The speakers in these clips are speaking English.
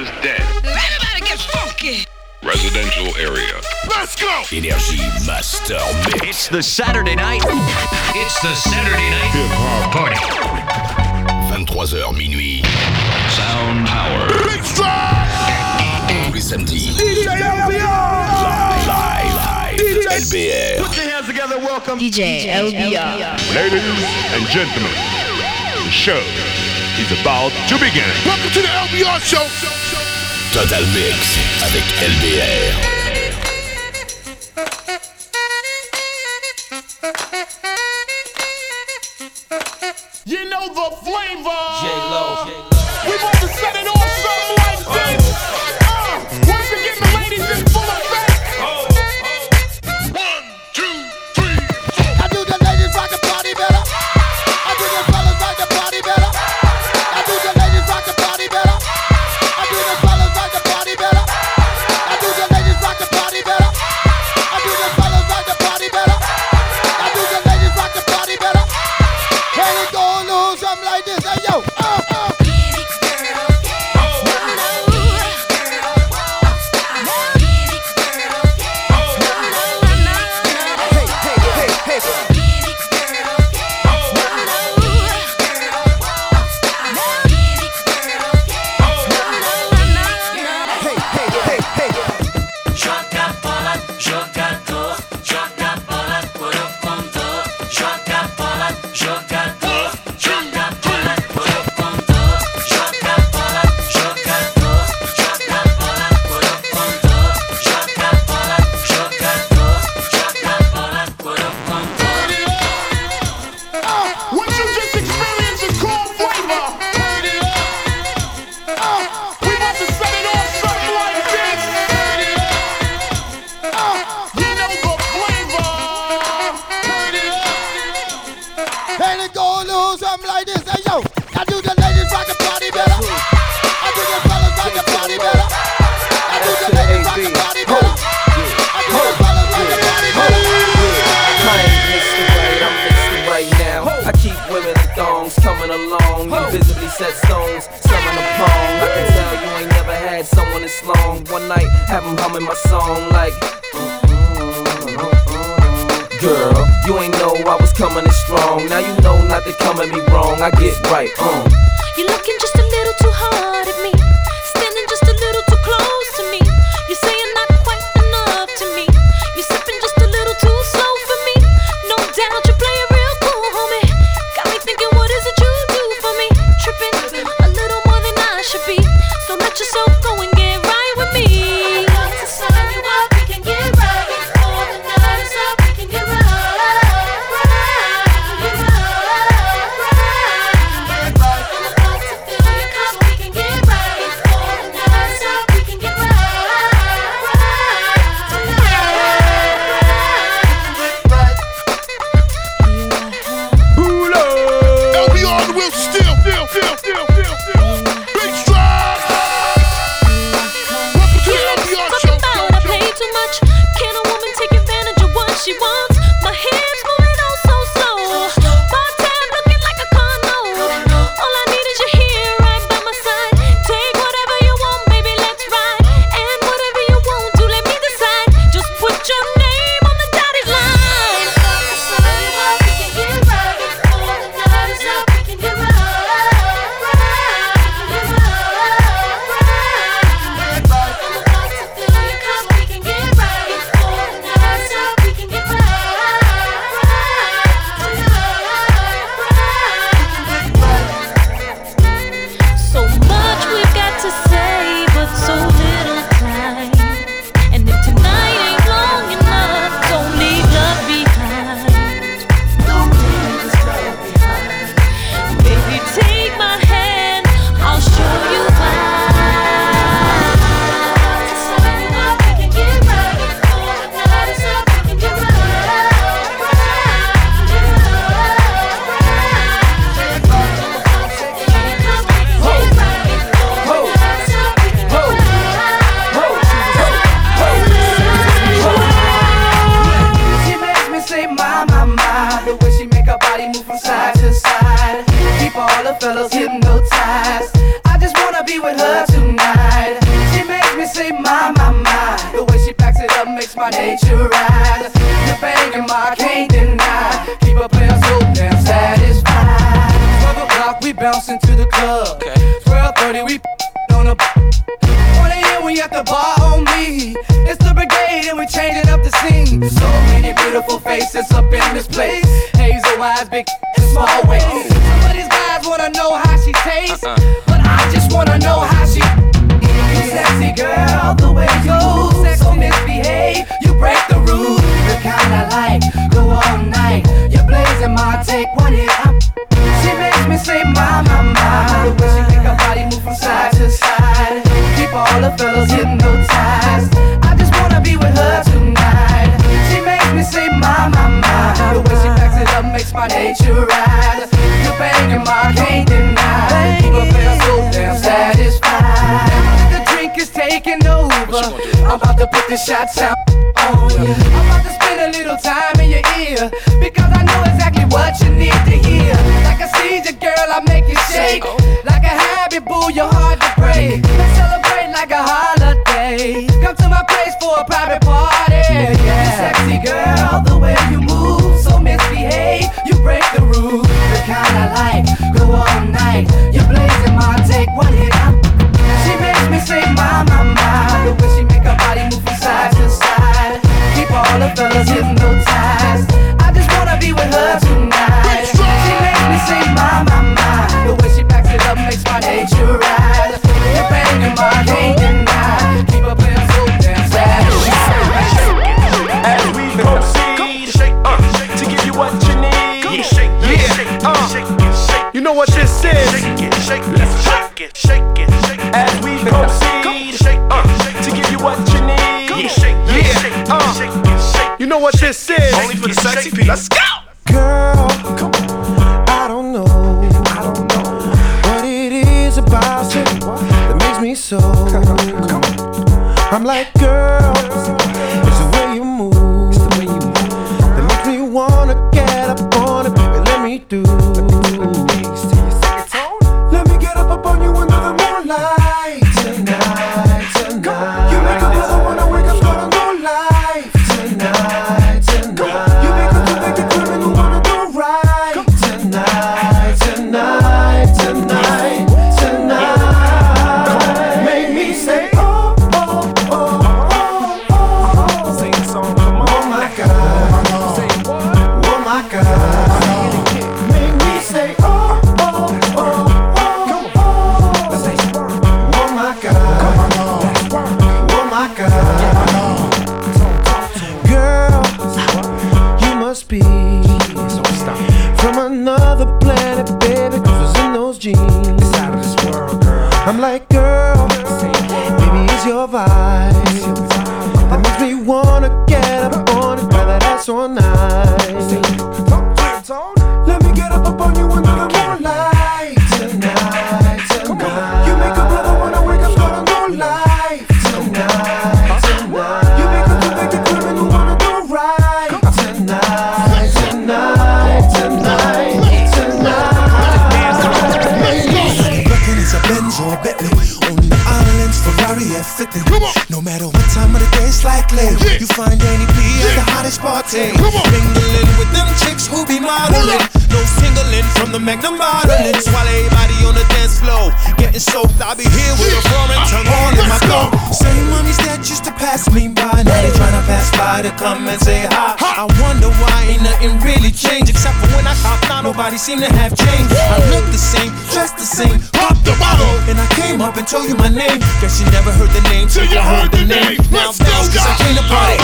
was dead. Everybody get funky. Residential area. Let's go! Energy Master Mix. It's the Saturday night. It's the Saturday night hip hop party. 23h minuit. Sound Power. Big Tous les. DJ LBR. Live, live, live. DJ LBR. Put your hands together. Welcome. DJ, DJ LBR. LBR. Ladies and gentlemen, the show is about to begin. Welcome to the LBR show. Total Mix avec LBR. You know the flavor. J-Lo. We want to set it fellas hypnotized. I just wanna be with her tonight. She makes me say, my, my, my. The way she packs it up makes my nature rise. The bang in my, can't deny. Keep a playing so damn satisfied. 12 o'clock, we bounce into the club. 12.30, we on the. 1 a.m., we at the bar on me. It's the brigade and we changing up the scene. So many beautiful faces up in this place. Hazel eyes, big and small waist. The fellas hypnotized. I just wanna be with her tonight. She makes me say my, my, my The way she backs it up makes my nature rise You're banging my can't deny. Her feel so damn satisfied. The drink is taking over. I'm about to put the shots out on you I'm about to spend a little time in your ear. Because I know exactly what you need to hear. Like a seizure, girl, I make you shake to my place for a private party. Yeah, sexy girl, the way you move So misbehave, you break the rules The kind I like, go all night. You're blazing my take, one hit, I'm she makes me say my, my, my The way she make her body move from side to side. Keep all the fellas hypnotized I for funcionar. Come and say hi. I wonder why ain't nothing really changed. Except for when I cop now, nobody seem to have changed. I look the same, dress the same, pop the bottle. And I came up and told you my name. Guess you never heard the name till you heard the name. Now bounce, cause I came to party.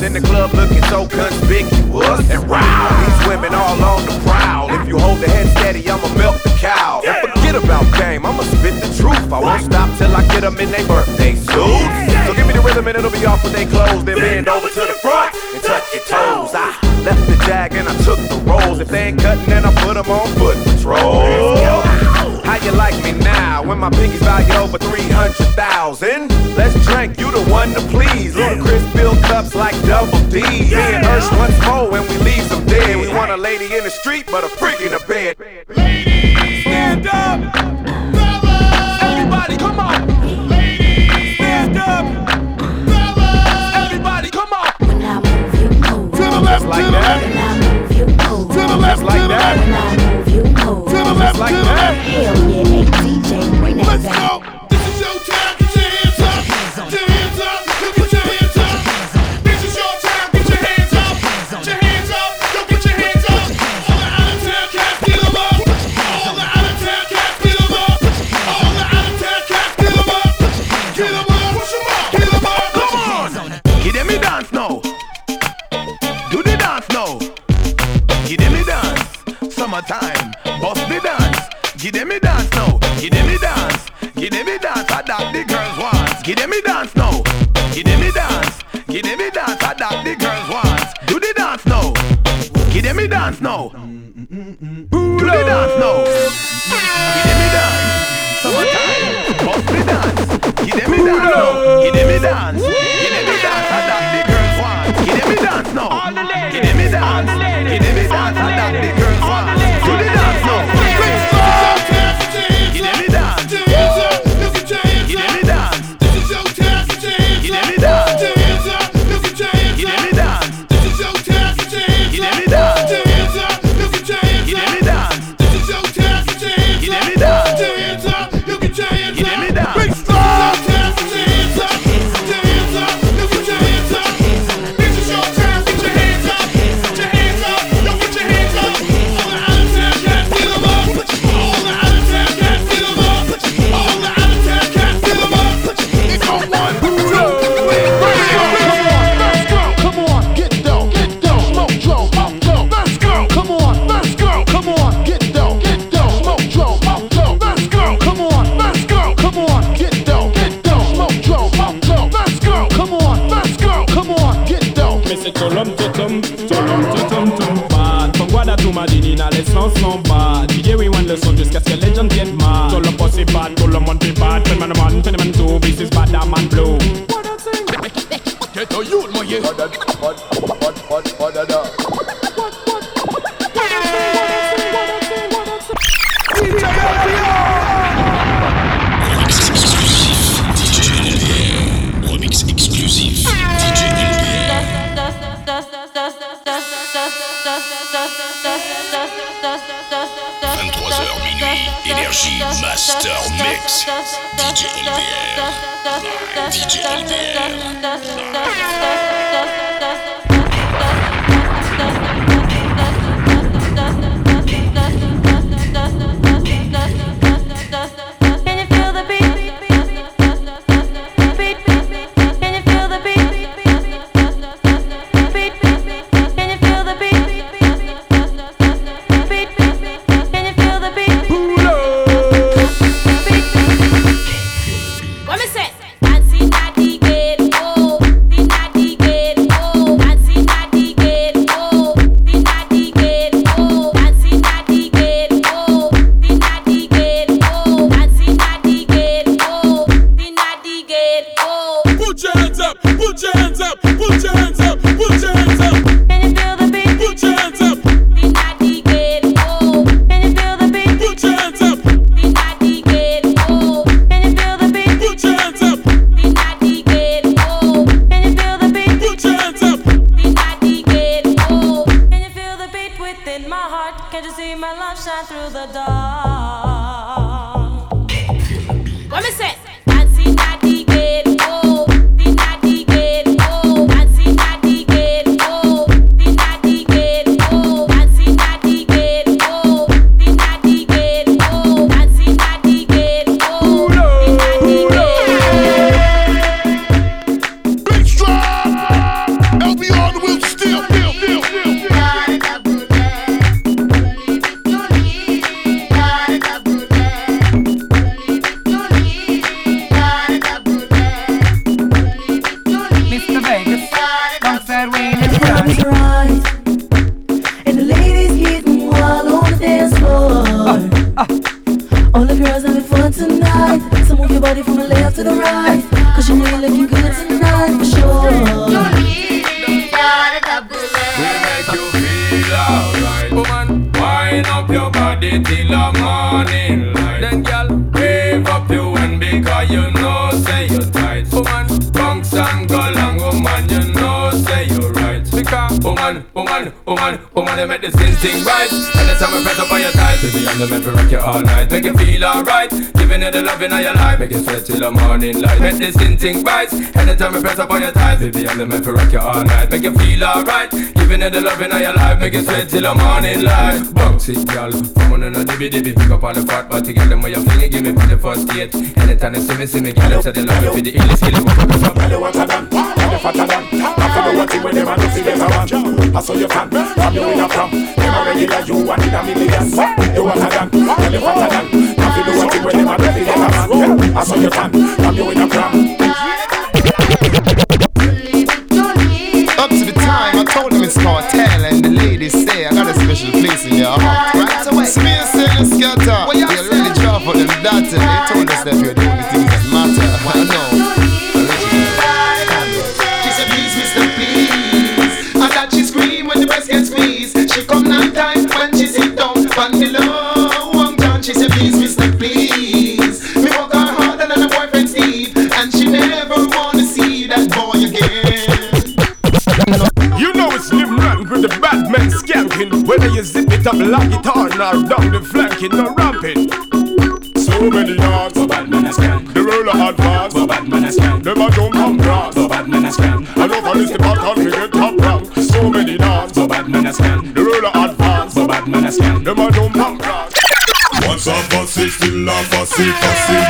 In the club looking so conspicuous and round. These women all on the prowl. If you hold the head steady, I'ma milk the cow. And forget about fame, I'ma spit the truth. I won't stop till I get them in their birthday suits. So give me the rhythm and it'll be off with their clothes. Then bend over to the front and touch your toes. I left the jag and I took the rolls. If they ain't cutting, then I put them on foot patrol. How you like me now when my pinkies valued over 300,000? Let's drink, you the one to please. Ludacris Bill cups like double D. Me and Ursh once more when we leave them dead. We want a lady in the street, but a freak in the bed. Ladies, stand up! like that. To the left, like that. To the left, like that. Hell yeah, hey DJ, bring that back. summertime. Bust the dance. Give them a dance now. Give them a dance. Give them a dance. I that the girls want. Give them a dance now. Give them a dance. Give them a dance. I that the girls want. Do the dance now. Give them a dance now. Do the dance now. 23h minuit, énergie Master Mix. DJ LBR. DJ LBR. help you the man for rock you all night. Make you feel alright. Giving you the loving of your life. Make you sweat till the morning light. Make the skin thing right. Anytime I press up on your thighs, baby, I'm the man for rock you all night. Make you feel alright. Giving you the loving of your life. Make you sweat till the morning light. Bounce it, girl. Come on and a dibby dibby. Pick up on the fat girl. Them where you it, give me for the first date. Anytime you see me, see me, girl. Them say they love me for the illest, illest. Tell you what I done, tell you what I done. I feel the one thing when them a do fi get a man. I saw you fan, from you where you from. Them a regular, you one in a million. You what I done, tell you what I done. I feel the one thing when them a do fi get a man. I saw you fan, from you where you from. Up to the time I told them it's cartel and the ladies say I got a special place in your heart. Right away. Space and scatter. Well, you really draw for them that and they told us that we're flanking, or ramping. So many yards, so bad men a scan. The roller advance, so bad men a scan. A jump and grass, so bad men a scan. I know for this the pattern we get top rank. So many yards, so bad men a scan. The roller advance, so bad men a scan. A jump and grass. Once a fussy, still a fussy, fussy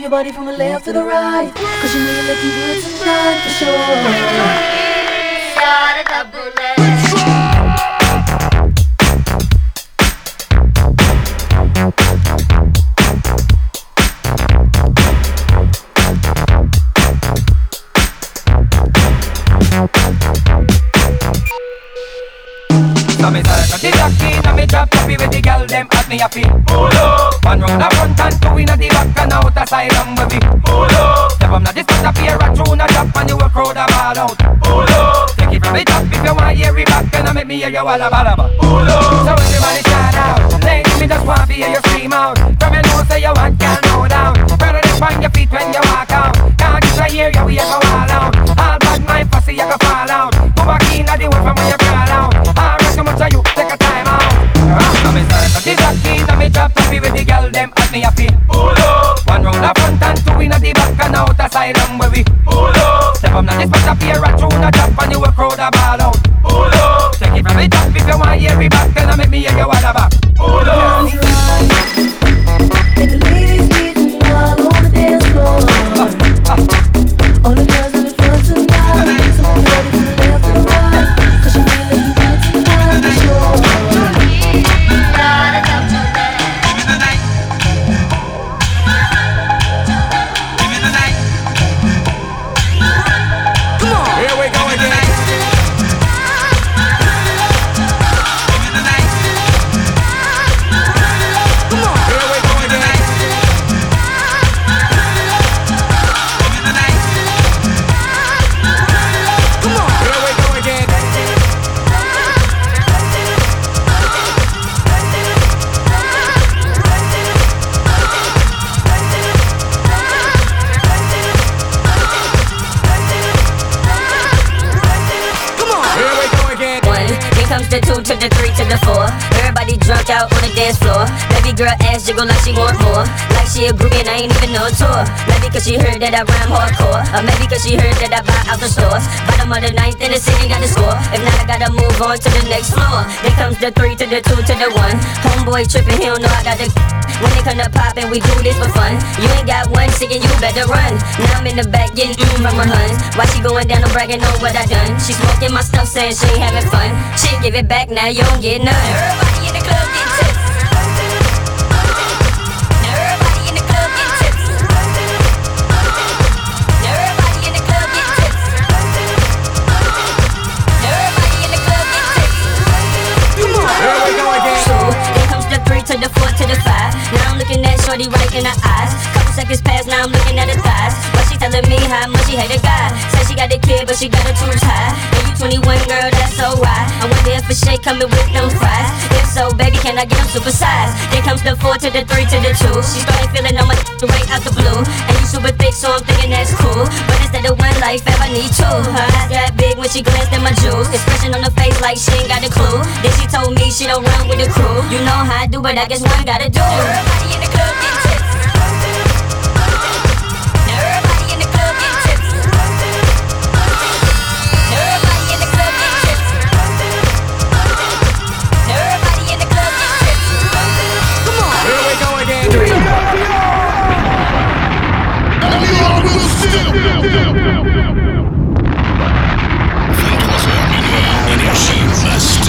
your body from the left to the right. Cause you know you're looking good tonight for sure. You cause she heard that I rhyme hardcore. Or maybe cause she heard that I buy out the stores. Bottom of the ninth in the city got the score. If not, I gotta move on to the next floor. Then comes the three to the two to the one. Homeboy tripping, he don't know I got the. When they come to poppin', we do this for fun. You ain't got one chicken, you better run. Now I'm in the back getting mm from her huns. Why she going down and bragging on what I done? She smoking my stuff, saying she ain't having fun. She give it back, now you don't get none. Everybody in the club get Now I'm looking at Shorty right in the eyes. Couple seconds pass, now I'm looking at her thighs. But she telling me how much she hate a guy. Said she got a kid, but she got her tools high. And you 21, girl, that's so why. I wonder if a shake coming with them fries. If so, baby, can I get them supersized? Then comes the four to the three to the two. She started feeling on my right out the blue. And you super thick, so I'm thinking that's cool. But instead of one life, ever need two. Her eyes got big when she glanced at my jewels. Expression on her face like she ain't got a clue. Then she told me she don't run with the crew. You know how I do, but I guess one gotta do. Everybody in the club 23h, minuit, énergie, masse.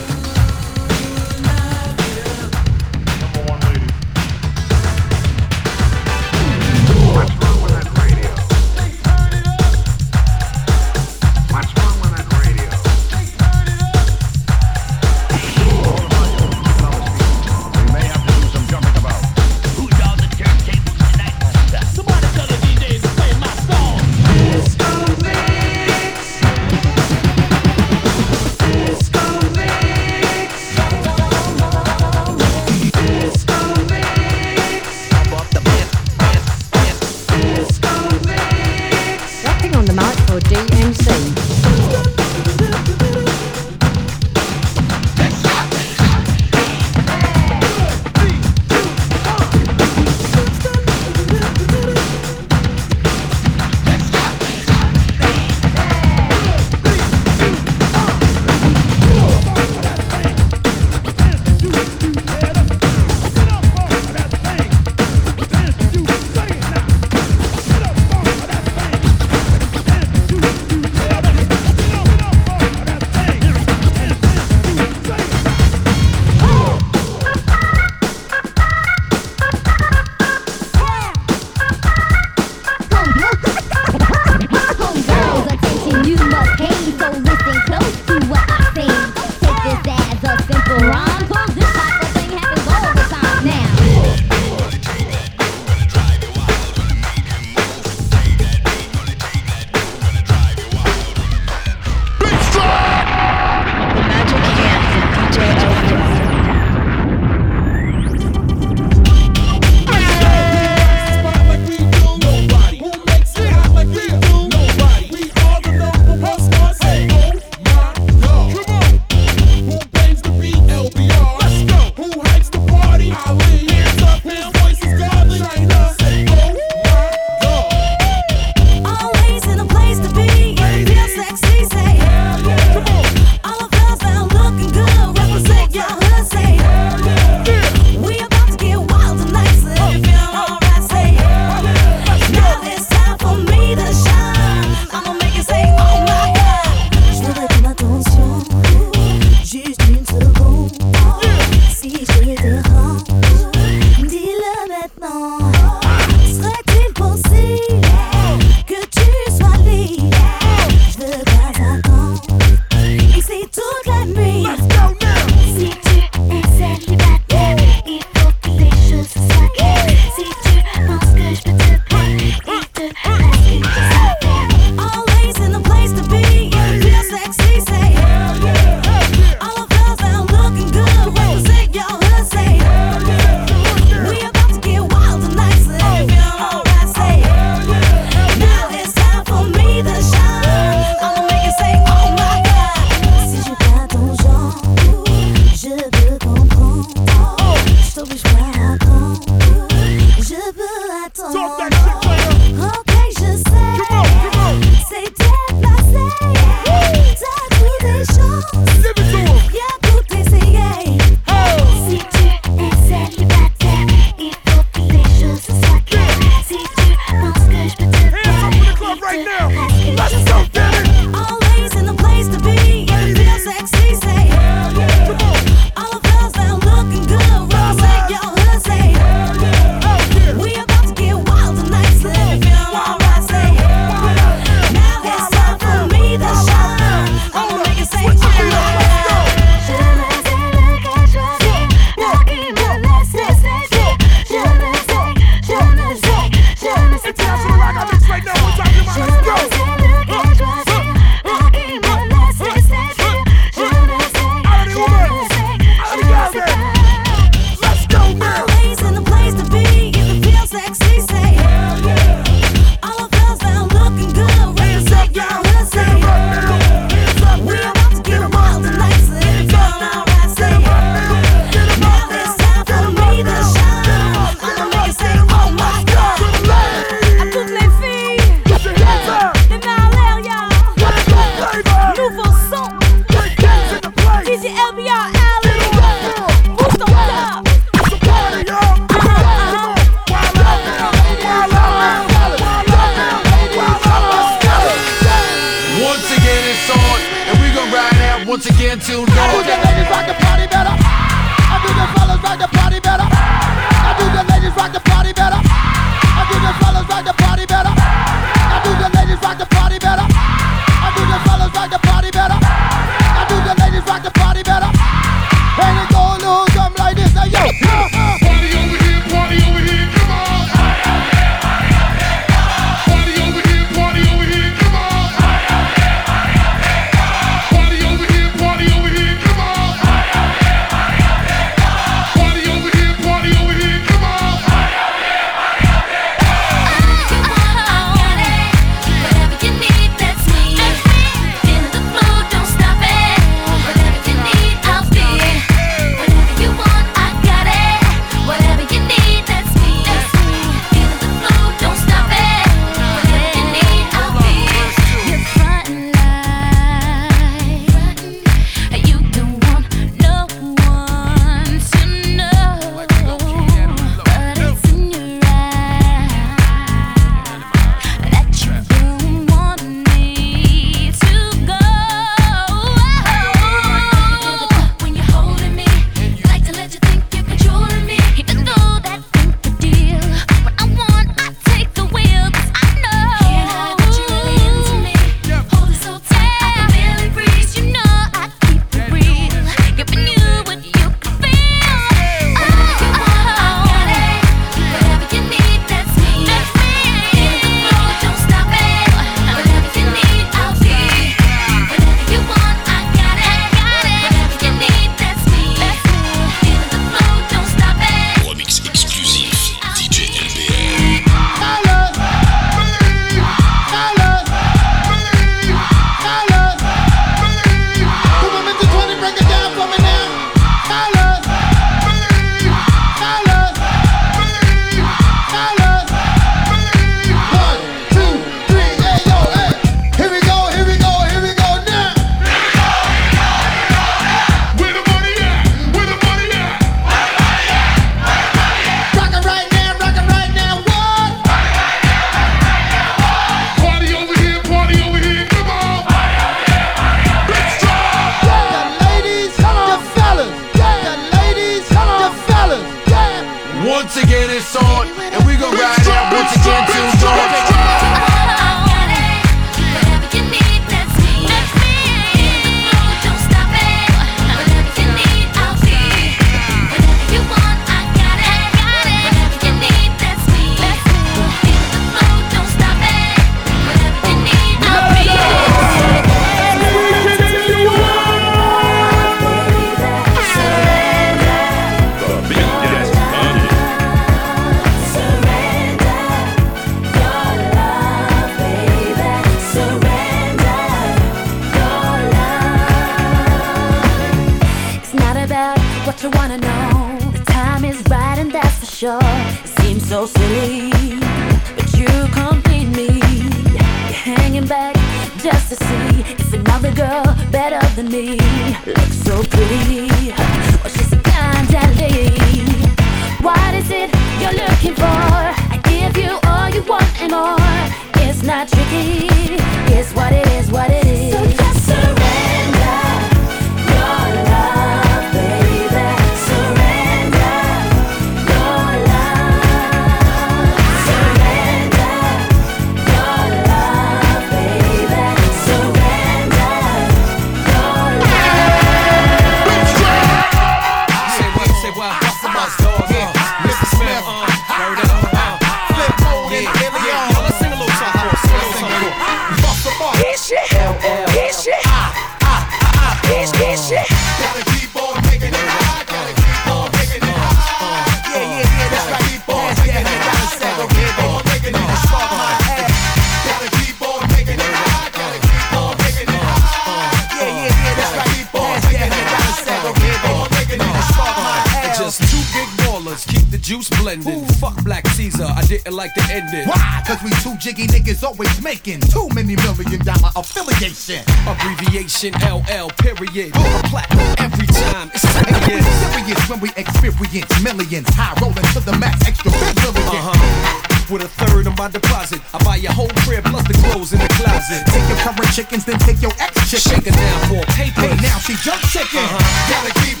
end. Why? Cause we two jiggy niggas always making too many million dollar affiliation. Abbreviation LL, period. A platinum every time. It's serious. serious when we experience millions. High rolling to the max, extra billion. Uh-huh with a third of my deposit. I buy your whole crib plus the clothes in the closet. Take your current chickens, then take your ex chicken. Shake it down for a paper. Now she jump chicken. Uh-huh. Gotta keep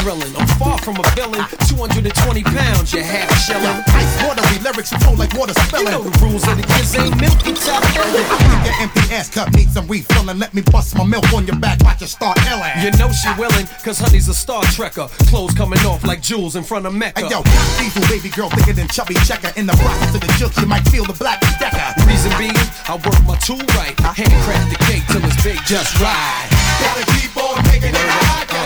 thrilling. I'm far from a villain. 220 pounds, you half shellin'. Ice watery lyrics flow like water spilling. You know the rules of the kids ain't milky top filling. Your empty ass cup needs some refilling. Let me bust my milk on your back. Watch you start yelling. You know she willing, cause honey's a Star Trekker. Clothes coming off like jewels in front of Mecca. Hey, yo, evil baby girl thicker than Chubby Checker. In the process to the jilt, you might feel the black decker. Reason being, I work my tool right. I handcraft the cake till it's big, just right. Gotta keep on making it.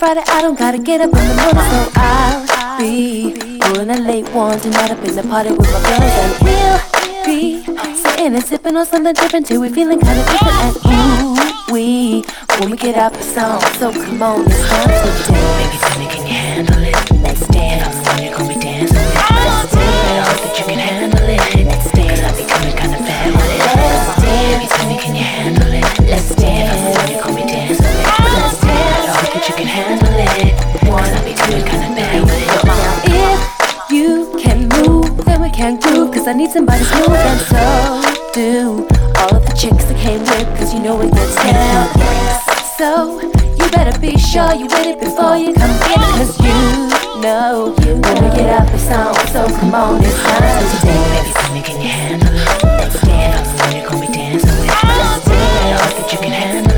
Friday, I don't gotta get up in the morning, so I'll be pulling a late one tonight up in the party with my girls, and we'll be sitting and sipping on something different till we're feeling kinda different. And ooh, we when we get up, it's on. so come on, it's time to dance. Baby, tell me, can you handle? need somebody smooth and so do all of the chicks that came with, cause you know it gets down. So you better be sure you win it before you come in, cause you know when we get up it's on. So come on, it's time to dance. Everything you can handle, let's dance. When you call me dancing, let's dance. All that you can handle.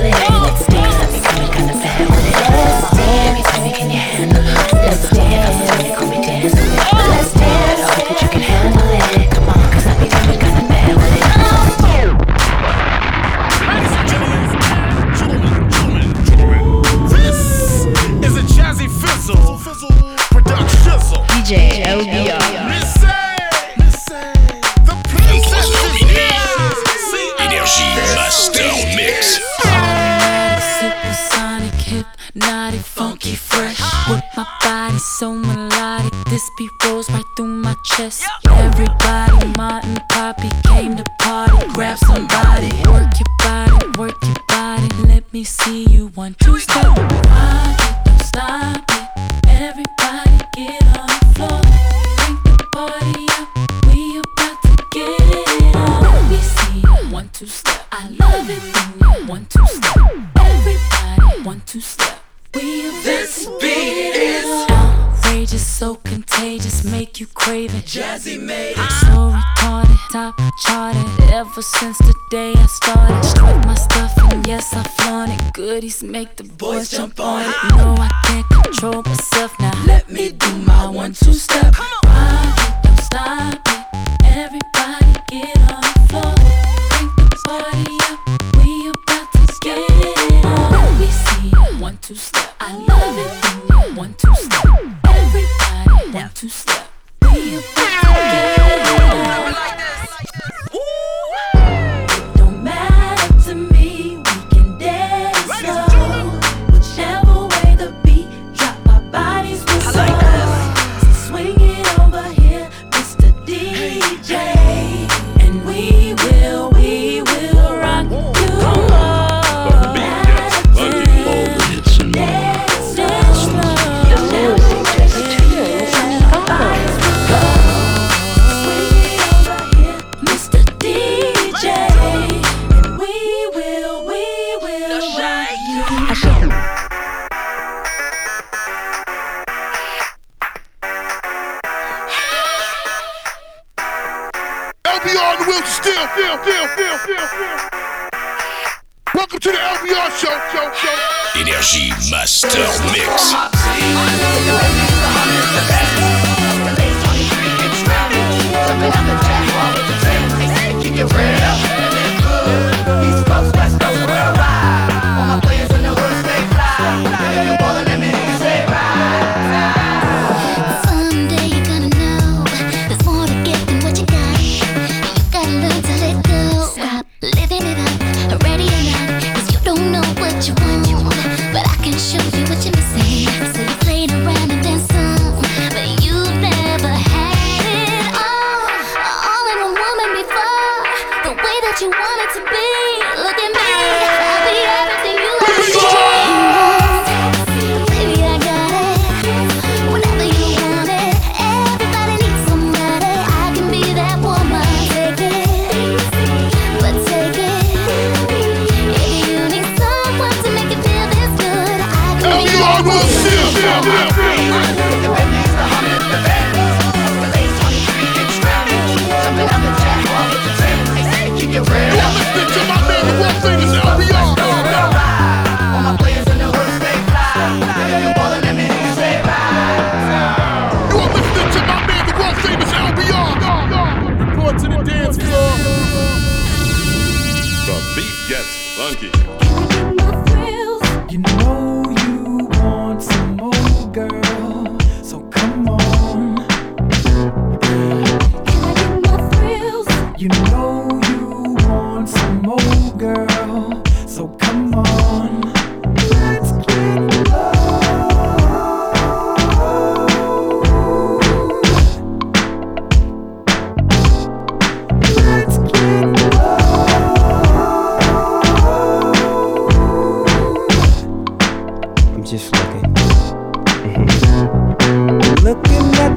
bass make the boys jump on it. No, I can't control myself now. Let me do my one two step. Come on, don't stop it. Everybody get on the floor.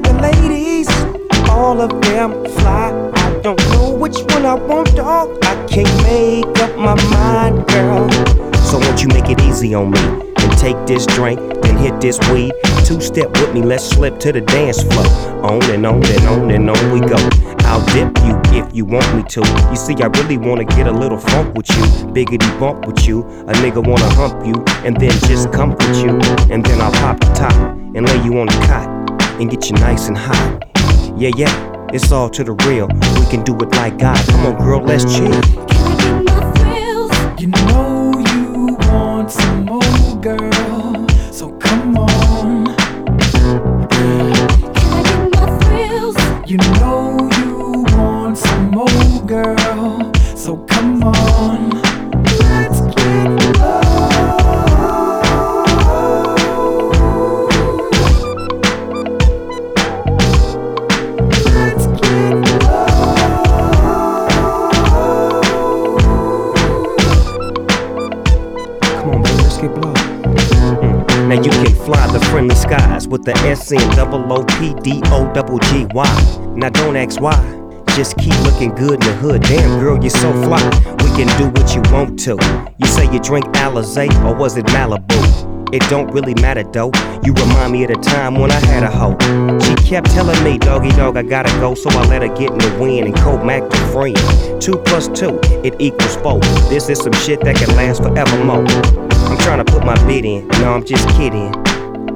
The ladies, all of them fly. I don't know which one I want, dog. I can't make up my mind, girl. So won't you make it easy on me and take this drink, then hit this weed. Two step with me, let's slip to the dance floor. On and on and on and on we go. I'll dip you if you want me to. You see, I really wanna get a little funk with you, biggity bump with you. A nigga wanna hump you and then just comfort you, and then I'll pop the top and lay you on the cot and get you nice and hot. Yeah, yeah, it's all to the real. We can do it like God. Come on, girl, let's chill. You know you want some more, girl. So come on. You know you want some more, girl. So come on. Fly the friendly skies with the S N double O P D O double G Y. Now don't ask why. Just keep looking good in the hood. Damn, girl, you're so fly. We can do what you want to. You say you drink Alizé or was it Malibu? It don't really matter though. You remind me of the time when I had a hoe. She kept telling me, doggy dog, I gotta go, so I let her get in the wind and co Mac to friend. Two plus two, it equals four. This is some shit that can last forevermore. I'm trying to put my bid in, no, I'm just kidding.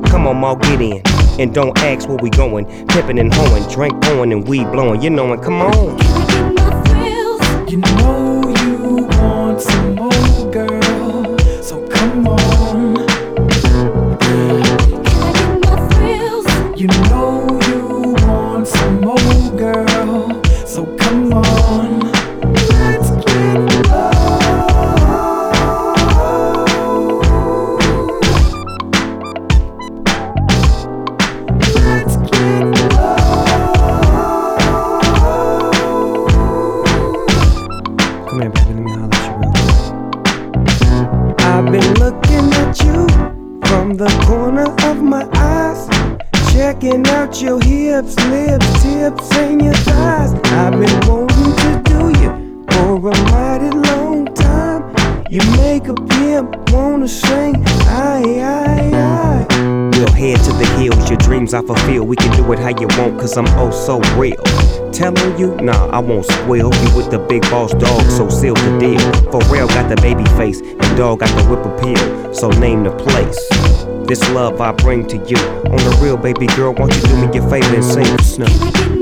Come on, Ma, get in. And don't ask where we going. Pippin' and hoeing, drink pouring and weed blowing. You knowin', come on. You know you want some more, girl. So come on. Cause I'm oh so real. Telling you, nah, I won't squeal. You with the big boss dog, so seal the deal. For real, got the baby face, and dog got the whip appeal. So name the place. This love I bring to you. On the real, baby girl, won't you do me your favor and sing snow?